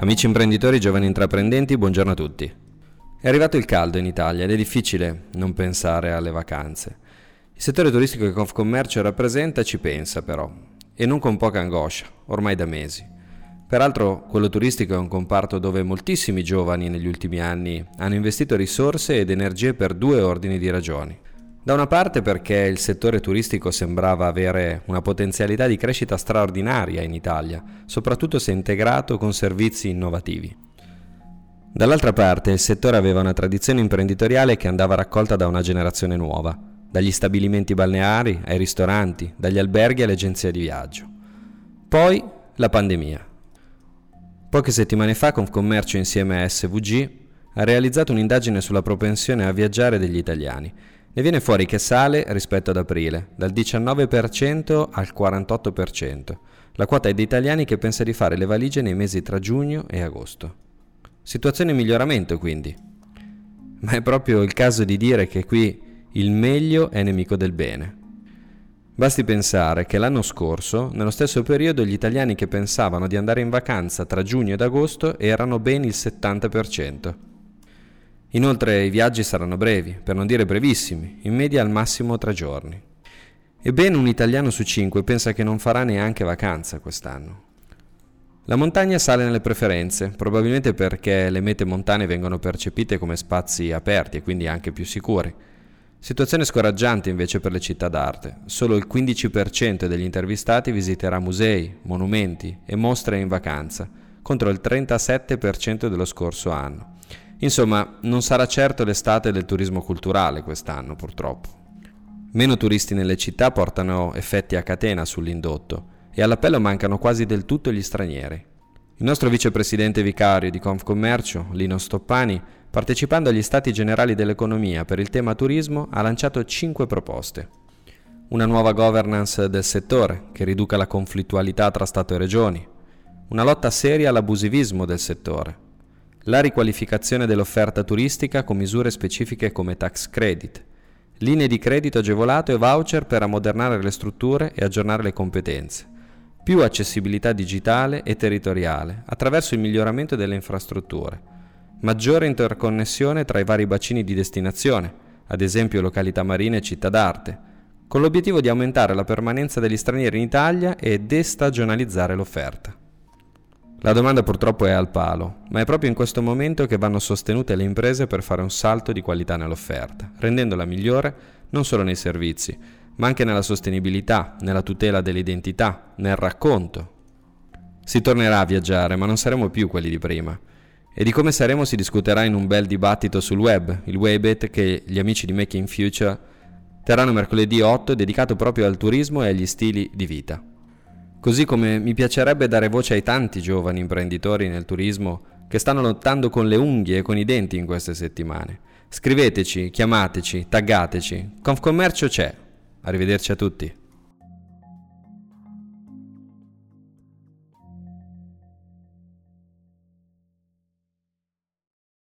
Amici imprenditori, giovani intraprendenti, buongiorno a tutti. È arrivato il caldo in Italia ed è difficile non pensare alle vacanze. Il settore turistico che Confcommercio rappresenta ci pensa però, e non con poca angoscia, ormai da mesi. Peraltro quello turistico è un comparto dove moltissimi giovani negli ultimi anni hanno investito risorse ed energie per due ordini di ragioni. Da una parte perché il settore turistico sembrava avere una potenzialità di crescita straordinaria in Italia, soprattutto se integrato con servizi innovativi. Dall'altra parte il settore aveva una tradizione imprenditoriale che andava raccolta da una generazione nuova, dagli stabilimenti balneari ai ristoranti, dagli alberghi alle agenzie di viaggio. Poi la pandemia. Poche settimane fa Confcommercio insieme a SVG ha realizzato un'indagine sulla propensione a viaggiare degli italiani ne viene fuori che sale rispetto ad aprile, dal 19% al 48%. La quota è di italiani che pensa di fare le valigie nei mesi tra giugno e agosto. Situazione in miglioramento quindi. Ma è proprio il caso di dire che qui il meglio è nemico del bene. Basti pensare che l'anno scorso, nello stesso periodo, gli italiani che pensavano di andare in vacanza tra giugno ed agosto erano ben il 70%. Inoltre i viaggi saranno brevi, per non dire brevissimi, in media al massimo tre giorni. Ebbene un italiano su cinque pensa che non farà neanche vacanza quest'anno. La montagna sale nelle preferenze, probabilmente perché le mete montane vengono percepite come spazi aperti e quindi anche più sicuri. Situazione scoraggiante invece per le città d'arte. Solo il 15% degli intervistati visiterà musei, monumenti e mostre in vacanza, contro il 37% dello scorso anno. Insomma, non sarà certo l'estate del turismo culturale quest'anno, purtroppo. Meno turisti nelle città portano effetti a catena sull'indotto e all'appello mancano quasi del tutto gli stranieri. Il nostro vicepresidente vicario di Confcommercio, Lino Stoppani, partecipando agli stati generali dell'economia per il tema turismo, ha lanciato cinque proposte. Una nuova governance del settore che riduca la conflittualità tra Stato e Regioni, una lotta seria all'abusivismo del settore, la riqualificazione dell'offerta turistica con misure specifiche come tax credit, linee di credito agevolato e voucher per ammodernare le strutture e aggiornare le competenze, più accessibilità digitale e territoriale attraverso il miglioramento delle infrastrutture, maggiore interconnessione tra i vari bacini di destinazione, ad esempio località marine e città d'arte, con l'obiettivo di aumentare la permanenza degli stranieri in Italia e destagionalizzare l'offerta. La domanda purtroppo è al palo, ma è proprio in questo momento che vanno sostenute le imprese per fare un salto di qualità nell'offerta, rendendola migliore non solo nei servizi, ma anche nella sostenibilità, nella tutela dell'identità, nel racconto. Si tornerà a viaggiare, ma non saremo più quelli di prima. E di come saremo si discuterà in un bel dibattito sul web, il Webbit che gli amici di Making Future terranno mercoledì 8 dedicato proprio al turismo e agli stili di vita. Così come mi piacerebbe dare voce ai tanti giovani imprenditori nel turismo che stanno lottando con le unghie e con i denti in queste settimane. Scriveteci, chiamateci, taggateci. Confcommercio c'è. Arrivederci a tutti.